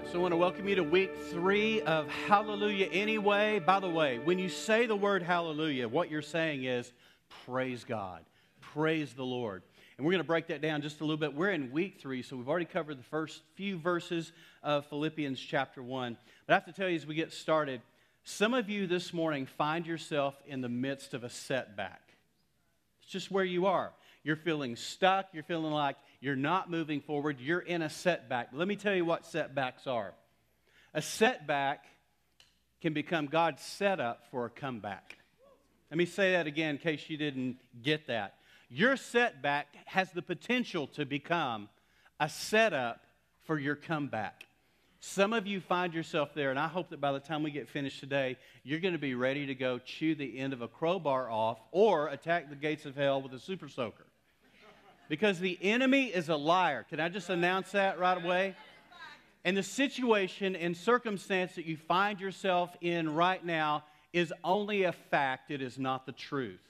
right, so I want to welcome you to week three of Hallelujah Anyway. By the way, when you say the word hallelujah, what you're saying is praise God, praise the Lord. And we're going to break that down just a little bit. We're in week three, so we've already covered the first few verses of Philippians chapter one. But I have to tell you, as we get started, some of you this morning find yourself in the midst of a setback. It's just where you are. You're feeling stuck. You're feeling like you're not moving forward. You're in a setback. Let me tell you what setbacks are. A setback can become God's setup for a comeback. Let me say that again in case you didn't get that. Your setback has the potential to become a setup for your comeback. Some of you find yourself there, and I hope that by the time we get finished today, you're going to be ready to go chew the end of a crowbar off or attack the gates of hell with a super soaker. Because the enemy is a liar. Can I just announce that right away? And the situation and circumstance that you find yourself in right now is only a fact, it is not the truth.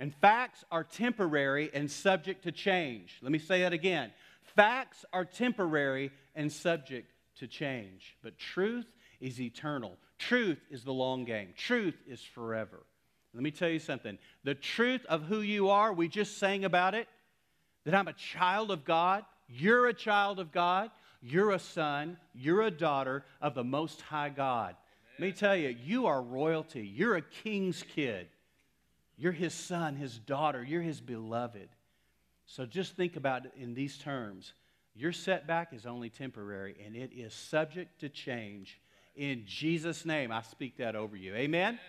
And facts are temporary and subject to change. Let me say that again. Facts are temporary and subject to change, but truth is eternal. Truth is the long game, truth is forever. Let me tell you something. The truth of who you are, we just sang about it, that I'm a child of God, you're a child of God, you're a son, you're a daughter of the Most High God. Amen. Let me tell you, you are royalty. You're a king's kid. You're his son, his daughter, you're his beloved. So just think about it in these terms. Your setback is only temporary and it is subject to change. In Jesus' name, I speak that over you. Amen? Amen.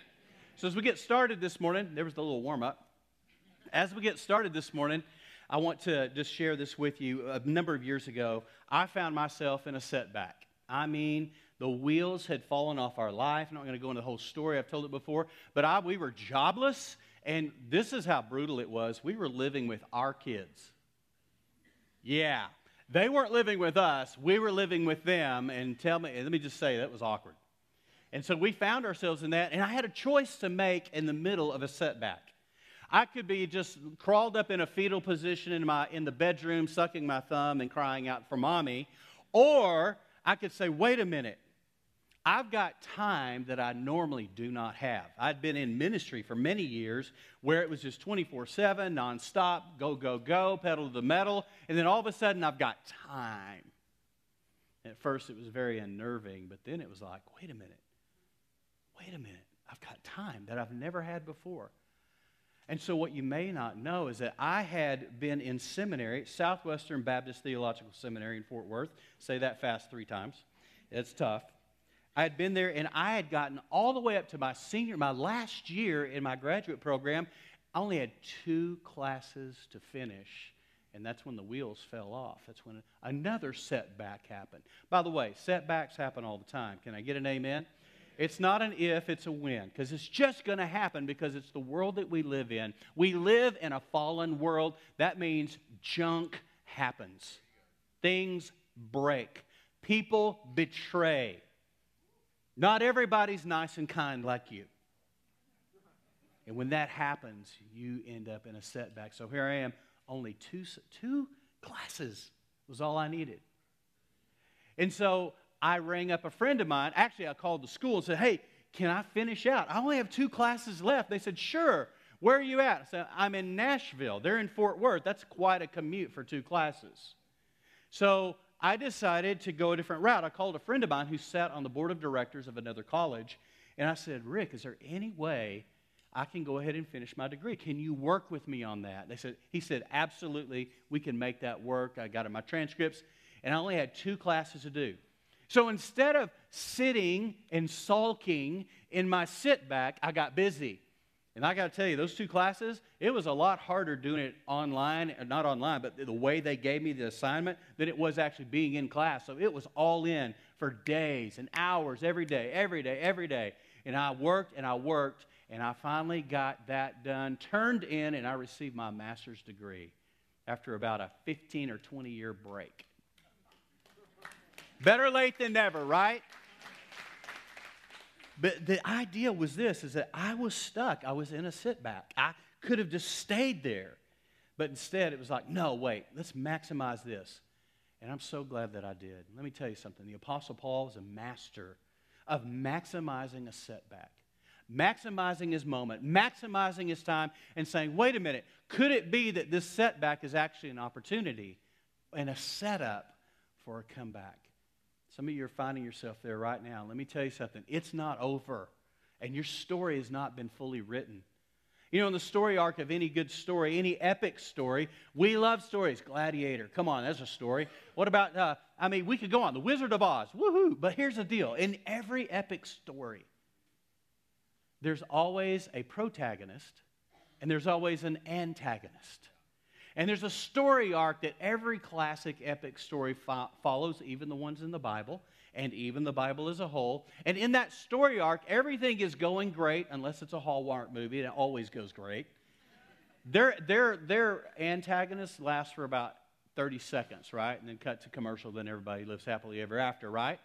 So, as we get started this morning, there was the little warm up. As we get started this morning, I want to just share this with you. A number of years ago, I found myself in a setback. I mean, the wheels had fallen off our life. I'm not going to go into the whole story, I've told it before, but I, we were jobless, and this is how brutal it was. We were living with our kids. Yeah, they weren't living with us, we were living with them, and tell me, let me just say, that was awkward. And so we found ourselves in that, and I had a choice to make in the middle of a setback. I could be just crawled up in a fetal position in, my, in the bedroom, sucking my thumb and crying out for mommy, or I could say, wait a minute, I've got time that I normally do not have. I'd been in ministry for many years where it was just 24 7, nonstop, go, go, go, pedal to the metal, and then all of a sudden I've got time. At first it was very unnerving, but then it was like, wait a minute wait a minute, I've got time that I've never had before. And so, what you may not know is that I had been in seminary, Southwestern Baptist Theological Seminary in Fort Worth. Say that fast three times. It's tough. I had been there and I had gotten all the way up to my senior, my last year in my graduate program. I only had two classes to finish, and that's when the wheels fell off. That's when another setback happened. By the way, setbacks happen all the time. Can I get an amen? It's not an if, it's a when, because it's just going to happen because it's the world that we live in. We live in a fallen world. That means junk happens, things break, people betray. Not everybody's nice and kind like you. And when that happens, you end up in a setback. So here I am, only two, two classes was all I needed. And so I rang up a friend of mine. Actually, I called the school and said, Hey, can I finish out? I only have two classes left. They said, Sure. Where are you at? I said, I'm in Nashville. They're in Fort Worth. That's quite a commute for two classes. So I decided to go a different route. I called a friend of mine who sat on the board of directors of another college, and I said, Rick, is there any way I can go ahead and finish my degree? Can you work with me on that? They said, he said, absolutely, we can make that work. I got in my transcripts, and I only had two classes to do. So instead of sitting and sulking in my sit back, I got busy. And I got to tell you, those two classes, it was a lot harder doing it online, uh, not online, but the way they gave me the assignment than it was actually being in class. So it was all in for days and hours, every day, every day, every day. And I worked and I worked, and I finally got that done, turned in, and I received my master's degree after about a 15 or 20 year break. Better late than never, right? But the idea was this is that I was stuck. I was in a sitback. I could have just stayed there. But instead, it was like, no, wait, let's maximize this. And I'm so glad that I did. Let me tell you something. The Apostle Paul was a master of maximizing a setback, maximizing his moment, maximizing his time, and saying, wait a minute, could it be that this setback is actually an opportunity and a setup for a comeback? Some of you are finding yourself there right now. Let me tell you something. It's not over, and your story has not been fully written. You know, in the story arc of any good story, any epic story, we love stories. Gladiator, come on, that's a story. What about, uh, I mean, we could go on. The Wizard of Oz, woohoo. But here's the deal in every epic story, there's always a protagonist and there's always an antagonist. And there's a story arc that every classic epic story fo- follows, even the ones in the Bible and even the Bible as a whole. And in that story arc, everything is going great, unless it's a Hallmark movie, and it always goes great. Their, their, their antagonists last for about 30 seconds, right? And then cut to commercial, then everybody lives happily ever after, right?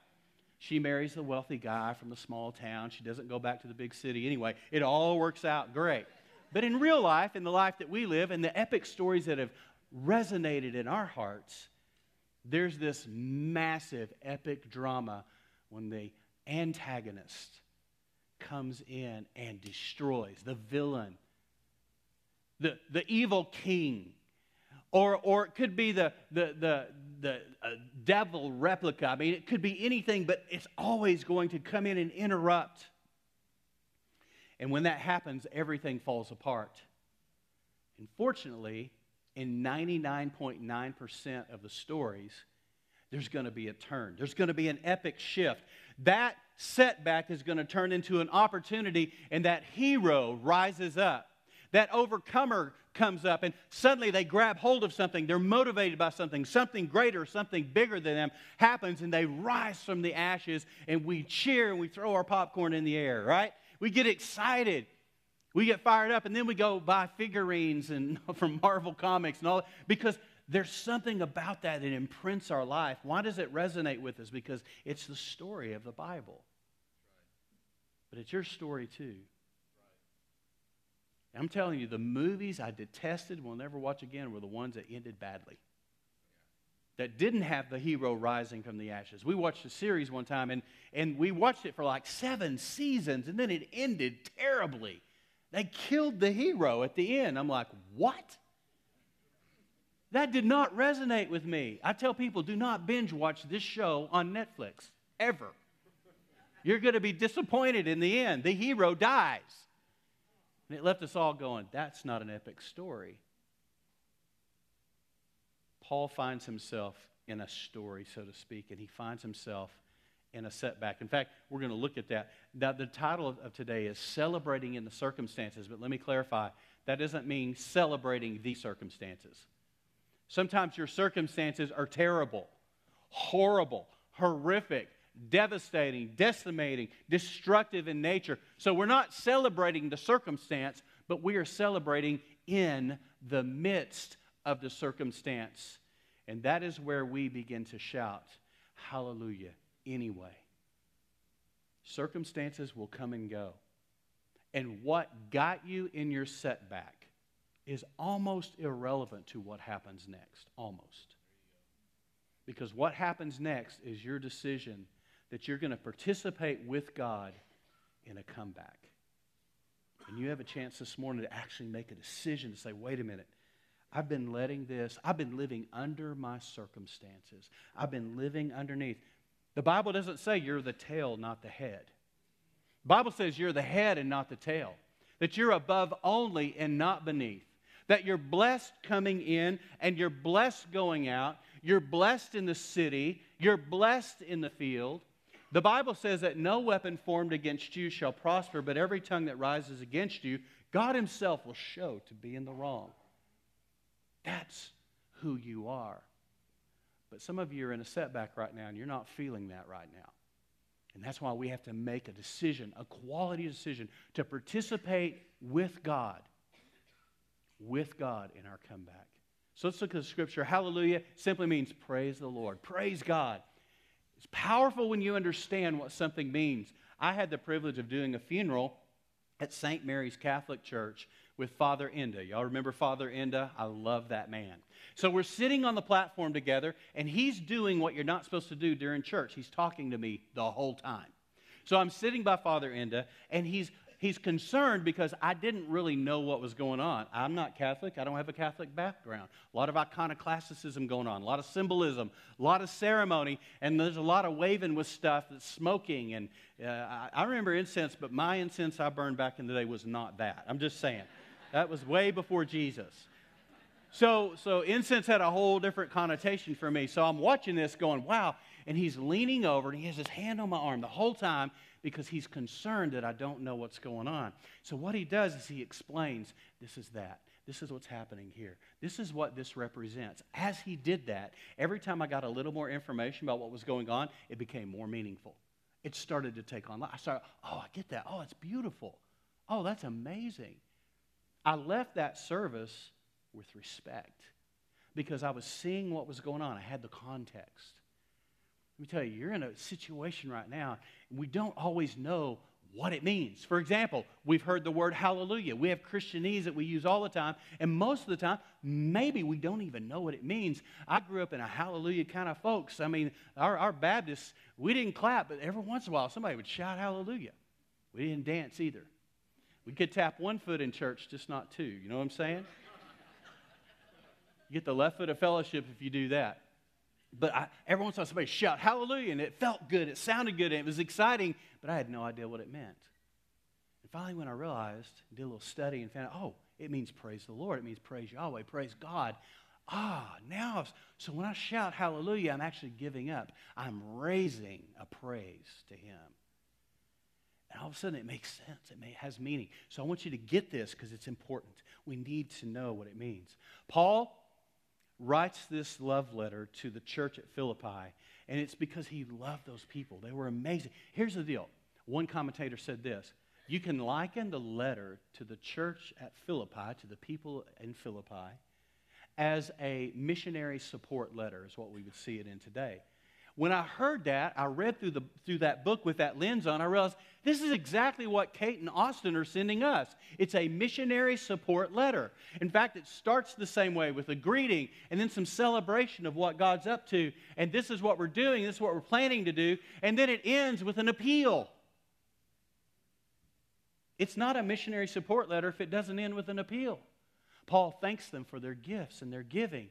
She marries the wealthy guy from the small town. She doesn't go back to the big city anyway. It all works out great. But in real life, in the life that we live, and the epic stories that have resonated in our hearts, there's this massive epic drama when the antagonist comes in and destroys the villain, the, the evil king. Or, or it could be the, the, the, the uh, devil replica. I mean, it could be anything, but it's always going to come in and interrupt. And when that happens, everything falls apart. Unfortunately, in 99.9% of the stories, there's going to be a turn. There's going to be an epic shift. That setback is going to turn into an opportunity, and that hero rises up. That overcomer comes up, and suddenly they grab hold of something. They're motivated by something. Something greater, something bigger than them happens, and they rise from the ashes, and we cheer and we throw our popcorn in the air, right? We get excited. We get fired up and then we go buy figurines and from Marvel Comics and all because there's something about that that imprints our life. Why does it resonate with us? Because it's the story of the Bible. But it's your story too. I'm telling you, the movies I detested, will never watch again, were the ones that ended badly. That didn't have the hero rising from the ashes. We watched a series one time, and, and we watched it for like seven seasons, and then it ended terribly. They killed the hero at the end. I'm like, what? That did not resonate with me. I tell people, do not binge watch this show on Netflix, ever. You're going to be disappointed in the end. The hero dies. And it left us all going, that's not an epic story. Paul finds himself in a story, so to speak, and he finds himself in a setback. In fact, we're going to look at that. Now, the title of, today is Celebrating in the Circumstances, but let me clarify that doesn't mean celebrating the circumstances. Sometimes your circumstances are terrible, horrible, horrific, devastating, decimating, destructive in nature. So we're not celebrating the circumstance, but we are celebrating in the midst of the circumstance. And that is where we begin to shout, Hallelujah anyway. Circumstances will come and go. And what got you in your setback is almost irrelevant to what happens next. Almost. Because what happens next is your decision that you're going to participate with God in a comeback. And you have a chance this morning to actually make a decision to say, wait a minute. I've been letting this, I've been living under my circumstances. I've been living underneath. The Bible doesn't say you're the tail, not the head. The Bible says you're the head and not the tail. That you're above only and not beneath. That you're blessed coming in and you're blessed going out. You're blessed in the city. You're blessed in the field. The Bible says that no weapon formed against you shall prosper, but every tongue that rises against you, God Himself will show to be in the wrong. That's who you are. But some of you are in a setback right now and you're not feeling that right now. And that's why we have to make a decision, a quality decision, to participate with God, with God in our comeback. So let's look at the scripture. Hallelujah simply means praise the Lord. Praise God. It's powerful when you understand what something means. I had the privilege of doing a funeral at St. Mary's Catholic Church with Father Enda. Y'all remember Father Enda? I love that man. So we're sitting on the platform together, and he's doing what you're not supposed to do during church. He's talking to me the whole time. So I'm sitting by Father Enda, and he's he's concerned because I didn't really know what was going on. I'm not Catholic. I don't have a Catholic background. A lot of iconoclasticism going on, a lot of symbolism, a lot of ceremony, and there's a lot of waving with stuff that's smoking. And uh, I remember incense, but my incense I burned back in the day was not that. I'm just saying. That was way before Jesus. So, so incense had a whole different connotation for me. So I'm watching this going, wow. And he's leaning over and he has his hand on my arm the whole time because he's concerned that I don't know what's going on. So what he does is he explains this is that. This is what's happening here. This is what this represents. As he did that, every time I got a little more information about what was going on, it became more meaningful. It started to take on life. I started, oh, I get that. Oh, it's beautiful. Oh, that's amazing. I left that service with respect because I was seeing what was going on. I had the context. Let me tell you, you're in a situation right now, and we don't always know what it means. For example, we've heard the word hallelujah. We have Christianese that we use all the time, and most of the time, maybe we don't even know what it means. I grew up in a hallelujah kind of folks. I mean, our, our Baptists, we didn't clap, but every once in a while somebody would shout hallelujah. We didn't dance either. We could tap one foot in church, just not two. You know what I'm saying? You get the left foot of fellowship if you do that. But I, every once in a while, somebody shout hallelujah, and it felt good, it sounded good, and it was exciting, but I had no idea what it meant. And finally, when I realized, did a little study and found out, oh, it means praise the Lord, it means praise Yahweh, praise God. Ah, now, so when I shout hallelujah, I'm actually giving up. I'm raising a praise to Him. And all of a sudden, it makes sense. It may, has meaning. So I want you to get this because it's important. We need to know what it means. Paul writes this love letter to the church at Philippi, and it's because he loved those people. They were amazing. Here's the deal one commentator said this You can liken the letter to the church at Philippi, to the people in Philippi, as a missionary support letter, is what we would see it in today. When I heard that, I read through, the, through that book with that lens on, I realized this is exactly what Kate and Austin are sending us. It's a missionary support letter. In fact, it starts the same way with a greeting and then some celebration of what God's up to. And this is what we're doing, this is what we're planning to do. And then it ends with an appeal. It's not a missionary support letter if it doesn't end with an appeal. Paul thanks them for their gifts and their giving.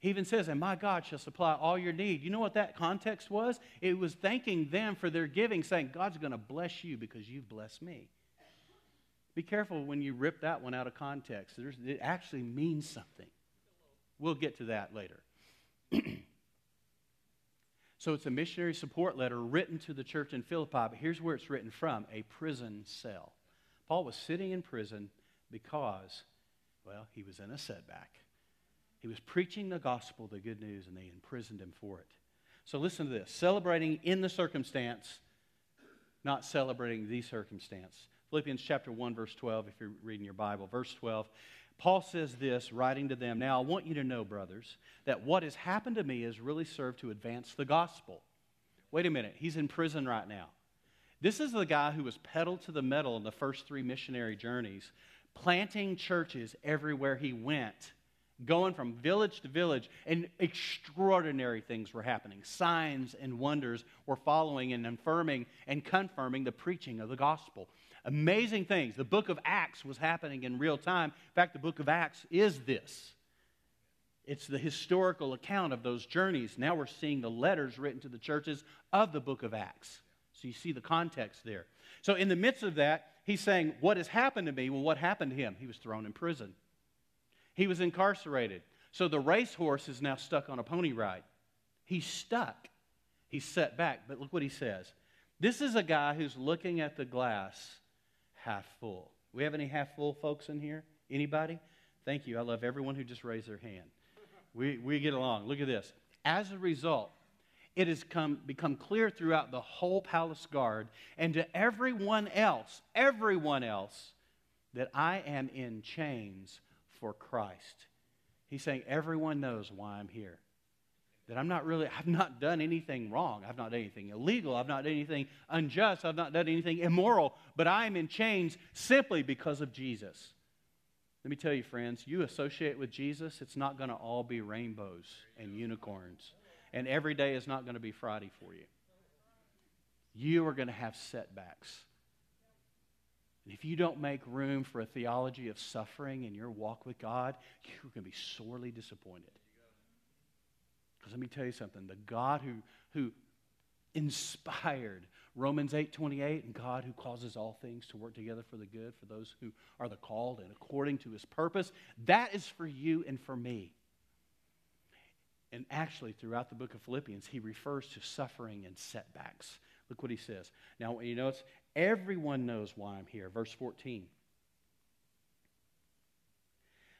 He even says, And my God shall supply all your need. You know what that context was? It was thanking them for their giving, saying, God's going to bless you because you've blessed me. Be careful when you rip that one out of context. There's, it actually means something. We'll get to that later. so it's a missionary support letter written to the church in Philippi, but here's where it's written from a prison cell. Paul was sitting in prison because, well, he was in a setback. He was preaching the gospel, the good news, and they imprisoned him for it. So listen to this celebrating in the circumstance, not celebrating the circumstance. Philippians chapter 1, verse 12, if you're reading your Bible. Verse 12, Paul says this, writing to them Now I want you to know, brothers, that what has happened to me has really served to advance the gospel. Wait a minute, he's in prison right now. This is the guy who was pedal to the metal in the first three missionary journeys, planting churches everywhere he went going from village to village, and extraordinary things were happening. Signs and wonders were following and affirming and confirming the preaching of the gospel. Amazing things. The book of Acts was happening in real time. In fact, the book of Acts is this it's the historical account of those journeys. Now we're seeing the letters written to the churches of the book of Acts. So you see the context there. So, in the midst of that, he's saying, What has happened to me? Well, what happened to him? He was thrown in prison. He was incarcerated. So the racehorse is now stuck on a pony ride. He's stuck. He's set back. But look what he says. This is a guy who's looking at the glass half full. We have any half full folks in here? Anybody? Thank you. I love everyone who just raised their hand. We, we get along. Look at this. As a result, it has come, become clear throughout the whole palace guard and to everyone else, everyone else, that I am in chains for Christ. He's saying, everyone knows why I'm here. That I'm not really, I've not done anything wrong. I've not done anything illegal. I've not done anything unjust. I've not done anything immoral. But I am in chains simply because of Jesus. Let me tell you, friends, you associate with Jesus, it's not going to all be rainbows and unicorns. And every day is not going to be Friday for you. You are going to have setbacks. And if you don't make room for a theology of suffering in your walk with God, you're going to be sorely disappointed. Because let me tell you something the God who, who inspired Romans 8 28, and God who causes all things to work together for the good for those who are the called and according to his purpose, that is for you and for me. And actually, throughout the book of Philippians, he refers to suffering and setbacks. Look what he says. Now, you notice, everyone knows why I'm here. Verse 14.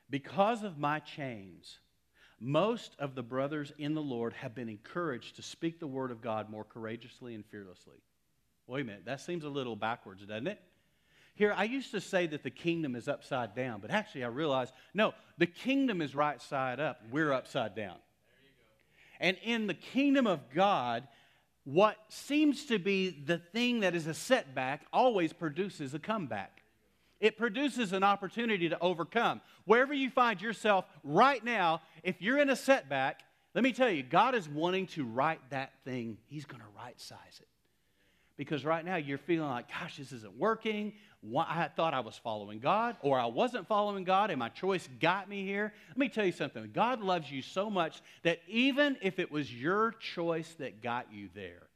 Because of my chains, most of the brothers in the Lord have been encouraged to speak the word of God more courageously and fearlessly. Wait a minute, that seems a little backwards, doesn't it? Here, I used to say that the kingdom is upside down, but actually I realized no, the kingdom is right side up. We're upside down. And in the kingdom of God, what seems to be the thing that is a setback always produces a comeback. It produces an opportunity to overcome. Wherever you find yourself right now, if you're in a setback, let me tell you, God is wanting to right that thing. He's going to right size it. Because right now you're feeling like, gosh, this isn't working. I thought I was following God, or I wasn't following God, and my choice got me here. Let me tell you something God loves you so much that even if it was your choice that got you there,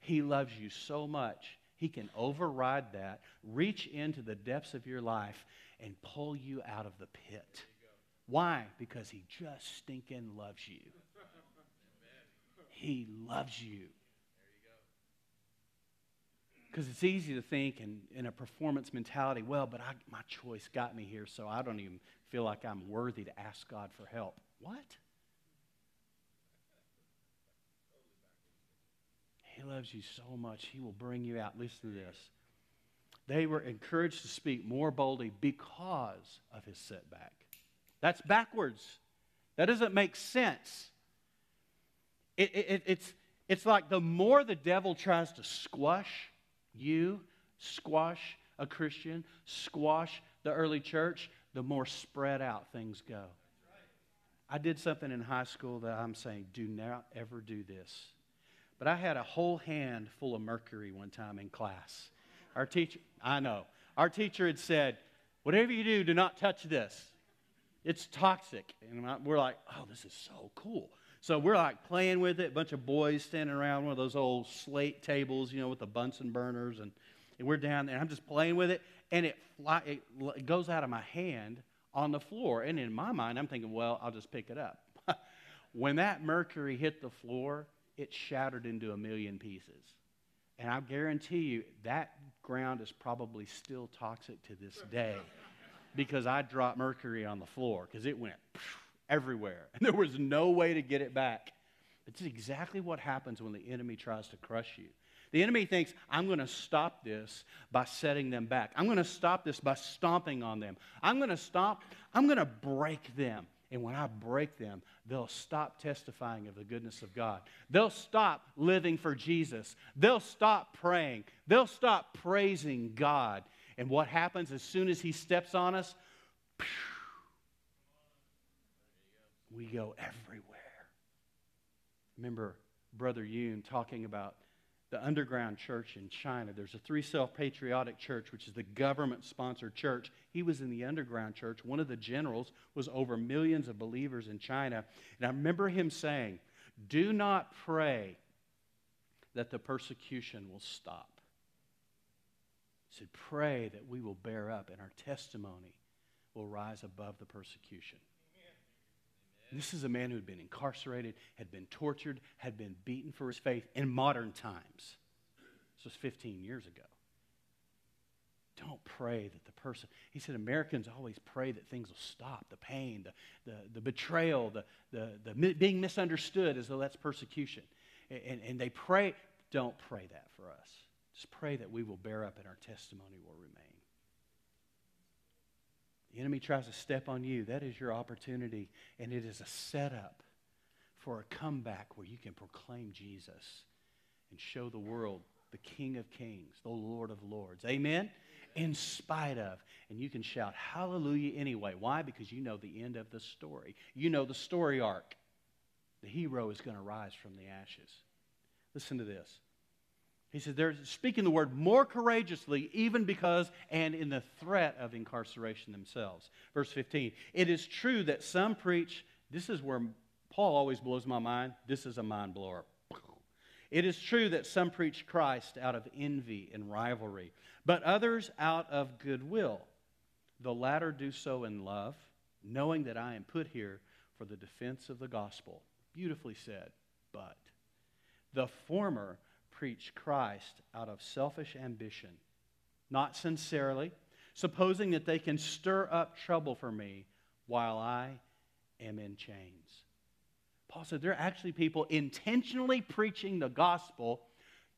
He loves you so much he can override that, reach into the depths of your life, and pull you out of the pit. Why? Because He just stinking loves you. He loves you. Because it's easy to think in, in a performance mentality, well, but I, my choice got me here, so I don't even feel like I'm worthy to ask God for help. What? He loves you so much, He will bring you out. Listen to this. They were encouraged to speak more boldly because of his setback. That's backwards. That doesn't make sense. It, it, it's, it's like the more the devil tries to squash you, squash a Christian, squash the early church, the more spread out things go. I did something in high school that I'm saying, do not ever do this. But I had a whole hand full of mercury one time in class. Our teacher, I know, our teacher had said, whatever you do, do not touch this. It's toxic. And we're like, oh, this is so cool. So we're like playing with it, a bunch of boys standing around one of those old slate tables, you know, with the Bunsen burners. And, and we're down there. I'm just playing with it. And it, fly, it, it goes out of my hand on the floor. And in my mind, I'm thinking, well, I'll just pick it up. when that mercury hit the floor, it shattered into a million pieces. And I guarantee you that ground is probably still toxic to this day because I dropped mercury on the floor because it went everywhere and there was no way to get it back. It's exactly what happens when the enemy tries to crush you. The enemy thinks, I'm going to stop this by setting them back. I'm going to stop this by stomping on them. I'm going to stop, I'm going to break them. And when I break them, they'll stop testifying of the goodness of God. They'll stop living for Jesus. They'll stop praying. They'll stop praising God. And what happens as soon as He steps on us? We go everywhere. Remember Brother Yun talking about the underground church in China. There's a three self patriotic church, which is the government sponsored church. He was in the underground church. One of the generals was over millions of believers in China. And I remember him saying, Do not pray that the persecution will stop. He said, Pray that we will bear up and our testimony will rise above the persecution. This is a man who had been incarcerated, had been tortured, had been beaten for his faith in modern times. This was 15 years ago. Don't pray that the person, he said, Americans always pray that things will stop the pain, the, the, the betrayal, the, the, the being misunderstood as though that's persecution. And, and they pray, don't pray that for us. Just pray that we will bear up and our testimony will remain. The enemy tries to step on you. That is your opportunity, and it is a setup for a comeback where you can proclaim Jesus and show the world the King of Kings, the Lord of Lords. Amen? In spite of. And you can shout hallelujah anyway. Why? Because you know the end of the story. You know the story arc. The hero is going to rise from the ashes. Listen to this. He says they're speaking the word more courageously, even because and in the threat of incarceration themselves. Verse 15 It is true that some preach, this is where Paul always blows my mind. This is a mind blower. It is true that some preach Christ out of envy and rivalry, but others out of goodwill. The latter do so in love, knowing that I am put here for the defense of the gospel. Beautifully said, but the former preach Christ out of selfish ambition, not sincerely, supposing that they can stir up trouble for me while I am in chains. Paul said there are actually people intentionally preaching the gospel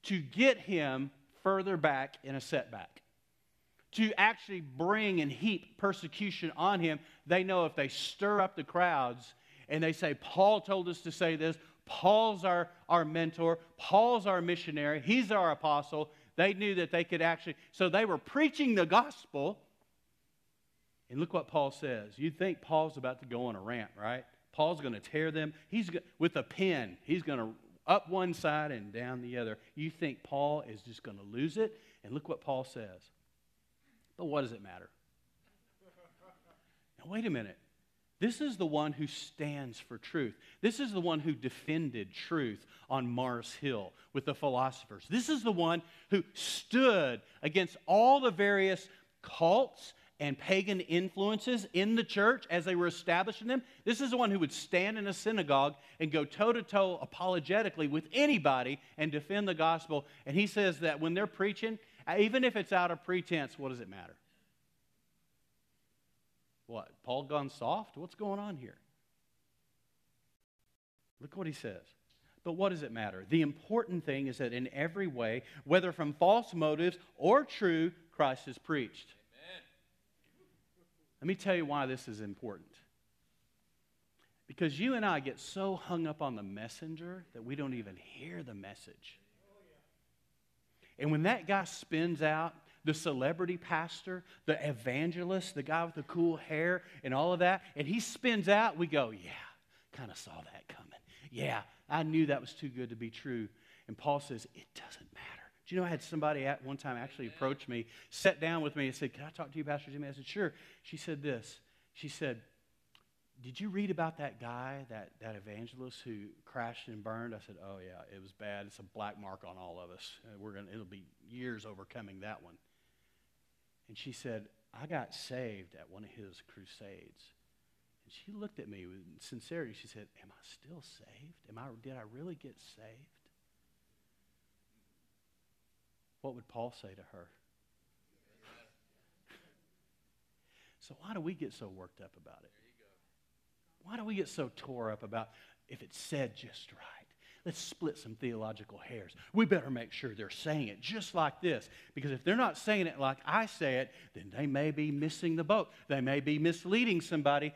to get him further back in a setback. To actually bring and heap persecution on him. They know if they stir up the crowds and they say, Paul told us to say this, Paul's our, our mentor, Paul's our missionary, he's our apostle. They knew that they could actually, so they were preaching the gospel. And look what Paul says. You'd think Paul's about to go on a rant, right? Paul's going to tear them. He's with a pen. He's going to up one side and down the other. You think Paul is just going to lose it? And look what Paul says. But what does it matter? Now, wait a minute. This is the one who stands for truth. This is the one who defended truth on Mars Hill with the philosophers. This is the one who stood against all the various cults and pagan influences in the church as they were establishing them. This is the one who would stand in a synagogue and go toe to toe apologetically with anybody and defend the gospel. And he says that when they're preaching, even if it's out of pretense, what does it matter? What? Paul gone soft? What's going on here? Look what he says. But what does it matter? The important thing is that in every way, whether from false motives or true, Christ is preached. Let me tell you why this is important. Because you and I get so hung up on the messenger that we don't even hear the message. And when that guy spins out, the celebrity pastor, the evangelist, the guy with the cool hair, and all of that, and he spins out, we go, Yeah, kind of saw that coming. Yeah, I knew that was too good to be true. And Paul says, It doesn't matter. Do you know I had somebody at one time actually approach me, sat down with me, and said, Can I talk to you, Pastor Jimmy? I said, Sure. She said this. She said, Did you read about that guy, that, that evangelist who crashed and burned? I said, Oh, yeah, it was bad. It's a black mark on all of us. We're gonna, it'll be years overcoming that one. And she said, I got saved at one of his crusades. And she looked at me with sincerity. She said, Am I still saved? Am I, did I really get saved? what would Paul say to her? So, why do we get so worked up about it? Why do we get so tore up about if it's said just right? Let's split some theological hairs. We better make sure they're saying it just like this. Because if they're not saying it like I say it, then they may be missing the boat. They may be misleading somebody.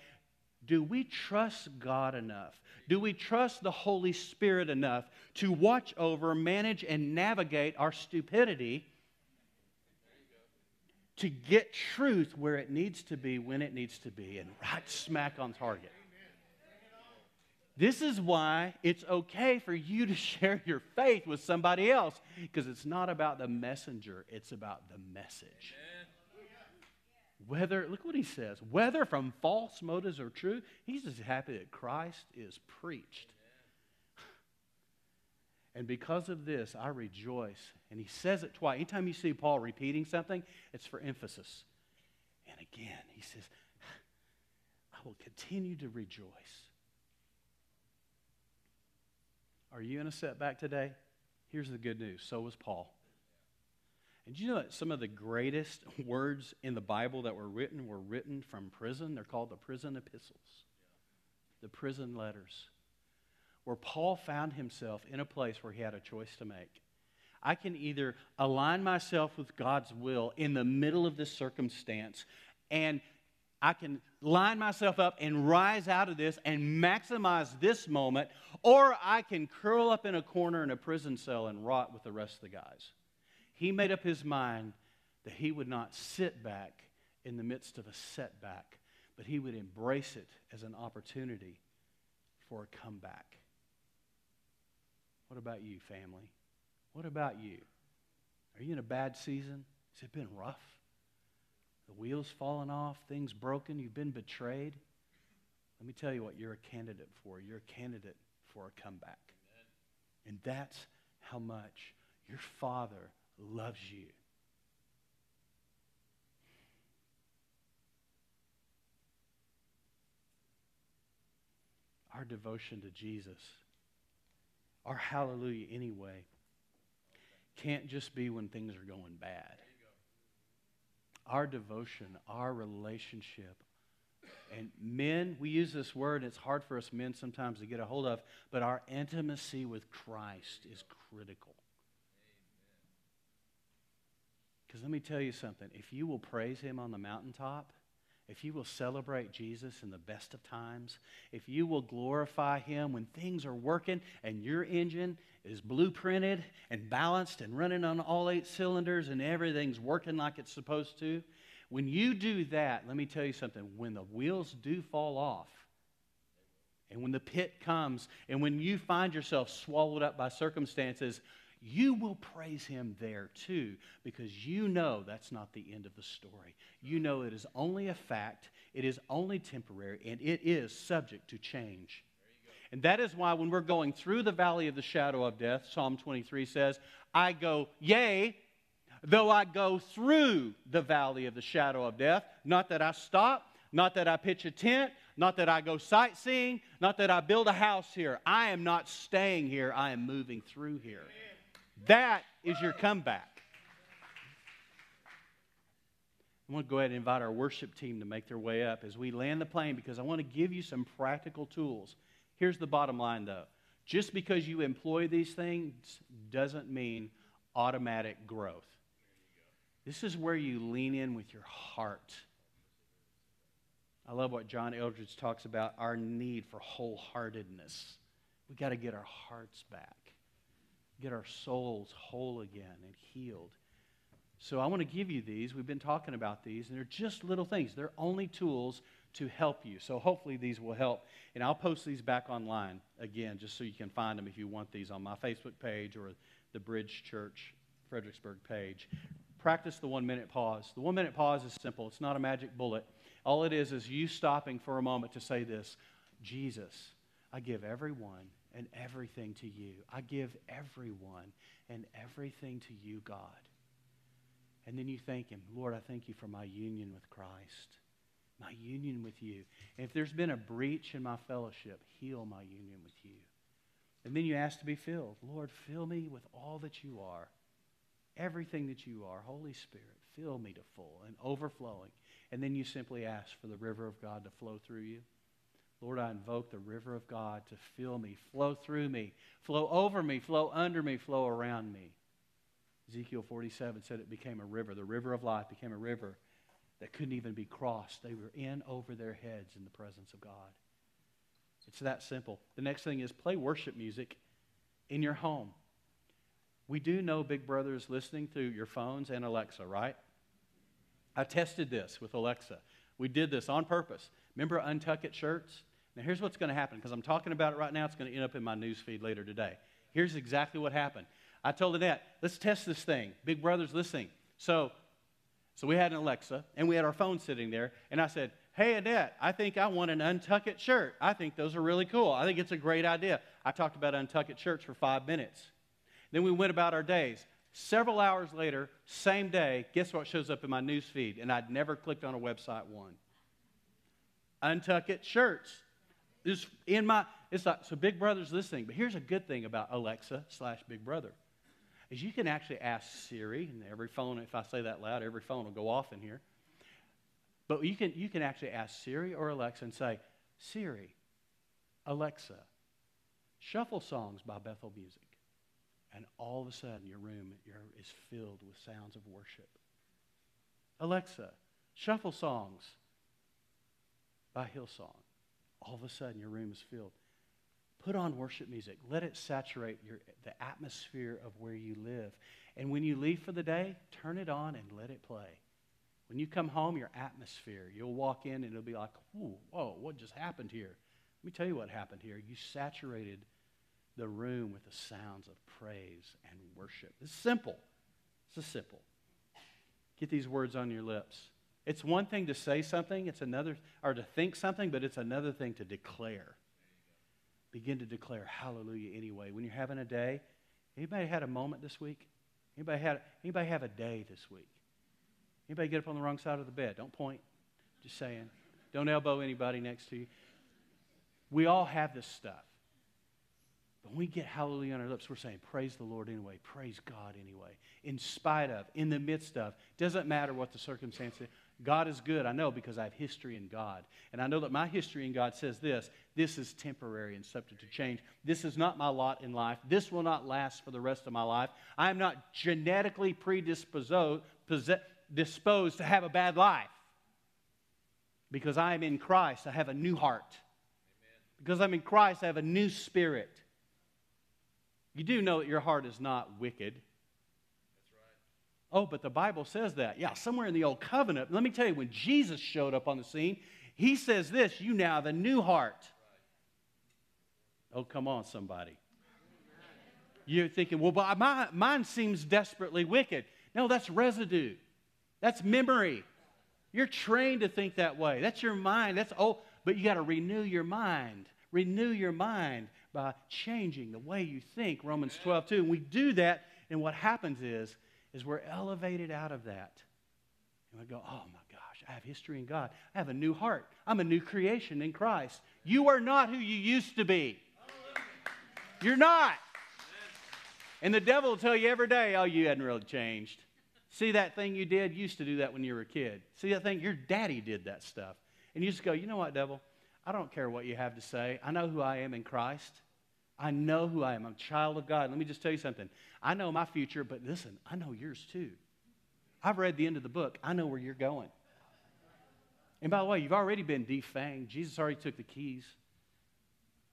Do we trust God enough? Do we trust the Holy Spirit enough to watch over, manage, and navigate our stupidity to get truth where it needs to be, when it needs to be, and right smack on target? This is why it's okay for you to share your faith with somebody else because it's not about the messenger, it's about the message. Whether, look what he says, whether from false motives or true, he's just happy that Christ is preached. And because of this, I rejoice. And he says it twice. Anytime you see Paul repeating something, it's for emphasis. And again, he says, I will continue to rejoice. Are you in a setback today? Here's the good news. So was Paul. And you know that some of the greatest words in the Bible that were written were written from prison? They're called the prison epistles, the prison letters, where Paul found himself in a place where he had a choice to make. I can either align myself with God's will in the middle of this circumstance and I can line myself up and rise out of this and maximize this moment, or I can curl up in a corner in a prison cell and rot with the rest of the guys. He made up his mind that he would not sit back in the midst of a setback, but he would embrace it as an opportunity for a comeback. What about you, family? What about you? Are you in a bad season? Has it been rough? The wheels falling off, things broken, you've been betrayed? Let me tell you what you're a candidate for. You're a candidate for a comeback. Amen. And that's how much your Father loves you. Our devotion to Jesus, our hallelujah anyway, can't just be when things are going bad. Our devotion, our relationship, and men, we use this word, and it's hard for us men sometimes to get a hold of, but our intimacy with Christ is critical. Because let me tell you something if you will praise Him on the mountaintop, if you will celebrate Jesus in the best of times, if you will glorify Him when things are working and your engine is blueprinted and balanced and running on all eight cylinders and everything's working like it's supposed to, when you do that, let me tell you something. When the wheels do fall off, and when the pit comes, and when you find yourself swallowed up by circumstances, you will praise him there too because you know that's not the end of the story. You know it is only a fact, it is only temporary, and it is subject to change. And that is why when we're going through the valley of the shadow of death, Psalm 23 says, I go, yea, though I go through the valley of the shadow of death, not that I stop, not that I pitch a tent, not that I go sightseeing, not that I build a house here. I am not staying here, I am moving through here. That is your comeback. I want to go ahead and invite our worship team to make their way up as we land the plane because I want to give you some practical tools. Here's the bottom line though just because you employ these things doesn't mean automatic growth. This is where you lean in with your heart. I love what John Eldredge talks about our need for wholeheartedness. We've got to get our hearts back get our souls whole again and healed. So I want to give you these. We've been talking about these, and they're just little things. They're only tools to help you. So hopefully these will help. And I'll post these back online again, just so you can find them if you want these on my Facebook page or the Bridge Church Fredericksburg page. Practice the one minute pause. The one minute pause is simple, it's not a magic bullet. All it is is you stopping for a moment to say this Jesus, I give everyone and everything to you. I give everyone and everything to you, God. And then you thank Him, Lord, I thank you for my union with Christ, my union with you. And if there's been a breach in my fellowship, heal my union with you. And then you ask to be filled. Lord, fill me with all that you are, everything that you are. Holy Spirit, fill me to full and overflowing. And then you simply ask for the river of God to flow through you. Lord, I invoke the river of God to fill me, flow through me, flow over me, flow under me, flow around me. Ezekiel 47 said it became a river. The river of life became a river that couldn't even be crossed. They were in over their heads in the presence of God. It's that simple. The next thing is play worship music in your home. We do know Big Brother is listening through your phones and Alexa, right? I tested this with Alexa. We did this on purpose. Remember Untuck It shirts? Now, here's what's going to happen because I'm talking about it right now. It's going to end up in my news feed later today. Here's exactly what happened. I told Annette, let's test this thing. Big Brother's listening. So, so we had an Alexa and we had our phone sitting there. And I said, Hey, Annette, I think I want an Untuck It shirt. I think those are really cool. I think it's a great idea. I talked about Untuck It shirts for five minutes. Then we went about our days. Several hours later, same day, guess what shows up in my news feed? And I'd never clicked on a website one. Untuck It shirts. This in my it's like so Big Brother's listening. But here's a good thing about Alexa slash Big Brother. Is you can actually ask Siri, and every phone, if I say that loud, every phone will go off in here. But you can you can actually ask Siri or Alexa and say, Siri, Alexa, shuffle songs by Bethel Music. And all of a sudden, your room is filled with sounds of worship. Alexa, shuffle songs by Hillsong. All of a sudden, your room is filled. Put on worship music. Let it saturate your, the atmosphere of where you live. And when you leave for the day, turn it on and let it play. When you come home, your atmosphere, you'll walk in and it'll be like, whoa, what just happened here? Let me tell you what happened here. You saturated the room with the sounds of praise and worship. It's simple. It's simple. Get these words on your lips. It's one thing to say something, it's another, or to think something, but it's another thing to declare. Begin to declare hallelujah anyway. When you're having a day, anybody had a moment this week? Anybody, had, anybody have a day this week? Anybody get up on the wrong side of the bed? Don't point. Just saying. Don't elbow anybody next to you. We all have this stuff. But when we get hallelujah on our lips, we're saying, Praise the Lord anyway. Praise God anyway. In spite of, in the midst of. Doesn't matter what the circumstances. God is good. I know because I have history in God. And I know that my history in God says this this is temporary and subject to change. This is not my lot in life. This will not last for the rest of my life. I am not genetically predisposed disposed to have a bad life. Because I am in Christ, I have a new heart. Amen. Because I'm in Christ, I have a new spirit. You do know that your heart is not wicked. Oh, but the Bible says that. Yeah, somewhere in the Old Covenant. Let me tell you, when Jesus showed up on the scene, he says this you now have a new heart. Oh, come on, somebody. You're thinking, well, my, mine seems desperately wicked. No, that's residue. That's memory. You're trained to think that way. That's your mind. That's oh, but you got to renew your mind. Renew your mind by changing the way you think. Romans 12, 2. And we do that, and what happens is, is we're elevated out of that. And we go, oh my gosh, I have history in God. I have a new heart. I'm a new creation in Christ. You are not who you used to be. You're not. And the devil will tell you every day, oh, you hadn't really changed. See that thing you did? You used to do that when you were a kid. See that thing? Your daddy did that stuff. And you just go, you know what, devil? I don't care what you have to say. I know who I am in Christ. I know who I am. I'm a child of God. Let me just tell you something. I know my future, but listen, I know yours too. I've read the end of the book. I know where you're going. And by the way, you've already been defanged. Jesus already took the keys.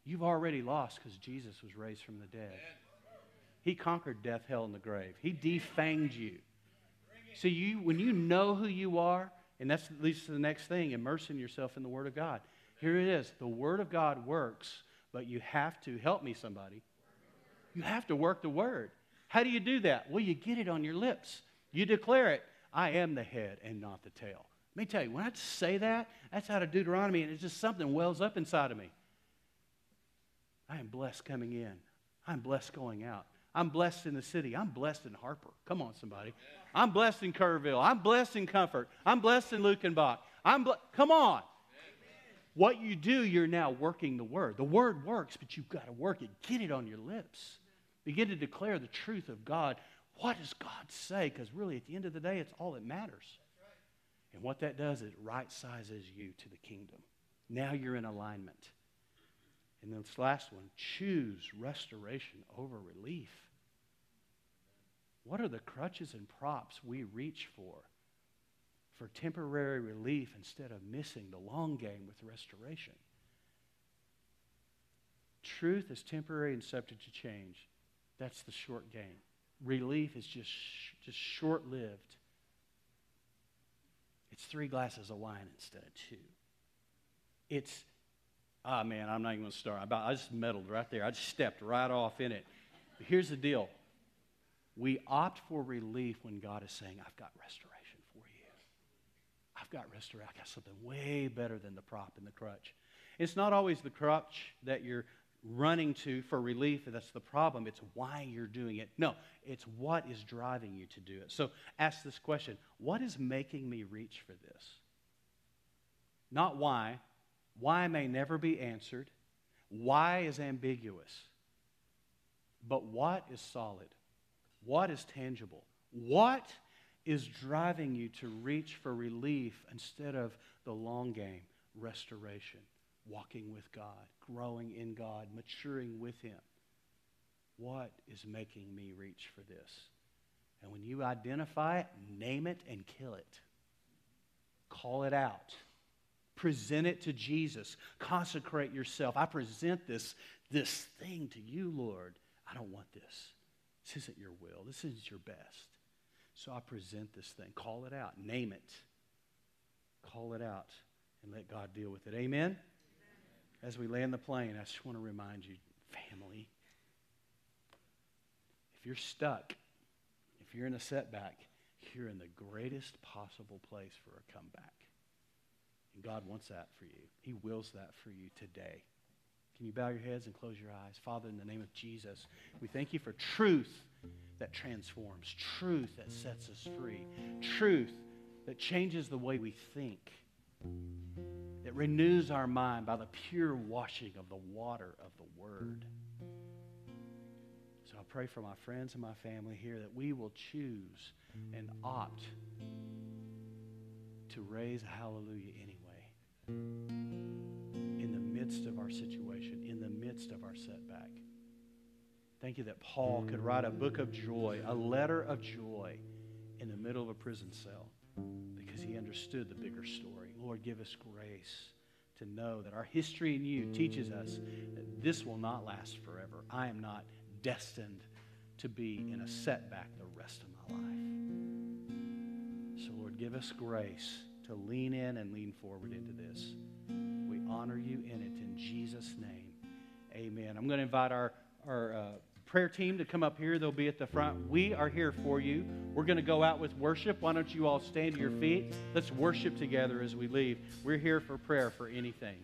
You've already lost because Jesus was raised from the dead. He conquered death, hell, and the grave. He defanged you. So you, when you know who you are, and that's leads to the next thing, immersing yourself in the Word of God. Here it is. The Word of God works, but you have to help me, somebody. You have to work the Word. How do you do that? Well, you get it on your lips. You declare it. I am the head and not the tail. Let me tell you, when I say that, that's out of Deuteronomy, and it's just something wells up inside of me. I am blessed coming in. I'm blessed going out. I'm blessed in the city. I'm blessed in Harper. Come on, somebody. I'm blessed in Kerrville. I'm blessed in Comfort. I'm blessed in Luckenbach. I'm ble- come on. What you do, you're now working the word. The word works, but you've got to work it. Get it on your lips. Begin to declare the truth of God. What does God say? Because really, at the end of the day, it's all that matters. And what that does is it right sizes you to the kingdom. Now you're in alignment. And then this last one choose restoration over relief. What are the crutches and props we reach for for temporary relief instead of missing the long game with restoration? Truth is temporary and subject to change. That's the short game. Relief is just, just short lived. It's three glasses of wine instead of two. It's, ah, man, I'm not even going to start. I just meddled right there. I just stepped right off in it. But here's the deal we opt for relief when God is saying, I've got restoration got restoration. I've got something way better than the prop and the crutch. It's not always the crutch that you're running to for relief that's the problem. It's why you're doing it. No, it's what is driving you to do it. So ask this question What is making me reach for this? Not why. Why may never be answered. Why is ambiguous. But what is solid? What is tangible? What is driving you to reach for relief instead of the long game, restoration, walking with God, growing in God, maturing with Him? What is making me reach for this? And when you identify it, name it and kill it. Call it out. Present it to Jesus. Consecrate yourself. I present this this thing to you, Lord. I don't want this. This isn't your will. This isn't your best. So I present this thing. Call it out. Name it. Call it out and let God deal with it. Amen? As we land the plane, I just want to remind you, family, if you're stuck, if you're in a setback, you're in the greatest possible place for a comeback. And God wants that for you. He wills that for you today. Can you bow your heads and close your eyes? Father, in the name of Jesus, we thank you for truth that transforms, truth that sets us free, truth that changes the way we think, that renews our mind by the pure washing of the water of the Word. So I pray for my friends and my family here that we will choose and opt to raise a hallelujah anyway in the midst of our situation, in the midst of our setback. Thank you that Paul could write a book of joy, a letter of joy in the middle of a prison cell because he understood the bigger story. Lord, give us grace to know that our history in you teaches us that this will not last forever. I am not destined to be in a setback the rest of my life. So, Lord, give us grace to lean in and lean forward into this. We honor you in it in Jesus' name. Amen. I'm going to invite our, our uh, prayer team to come up here. They'll be at the front. We are here for you. We're going to go out with worship. Why don't you all stand to your feet? Let's worship together as we leave. We're here for prayer for anything.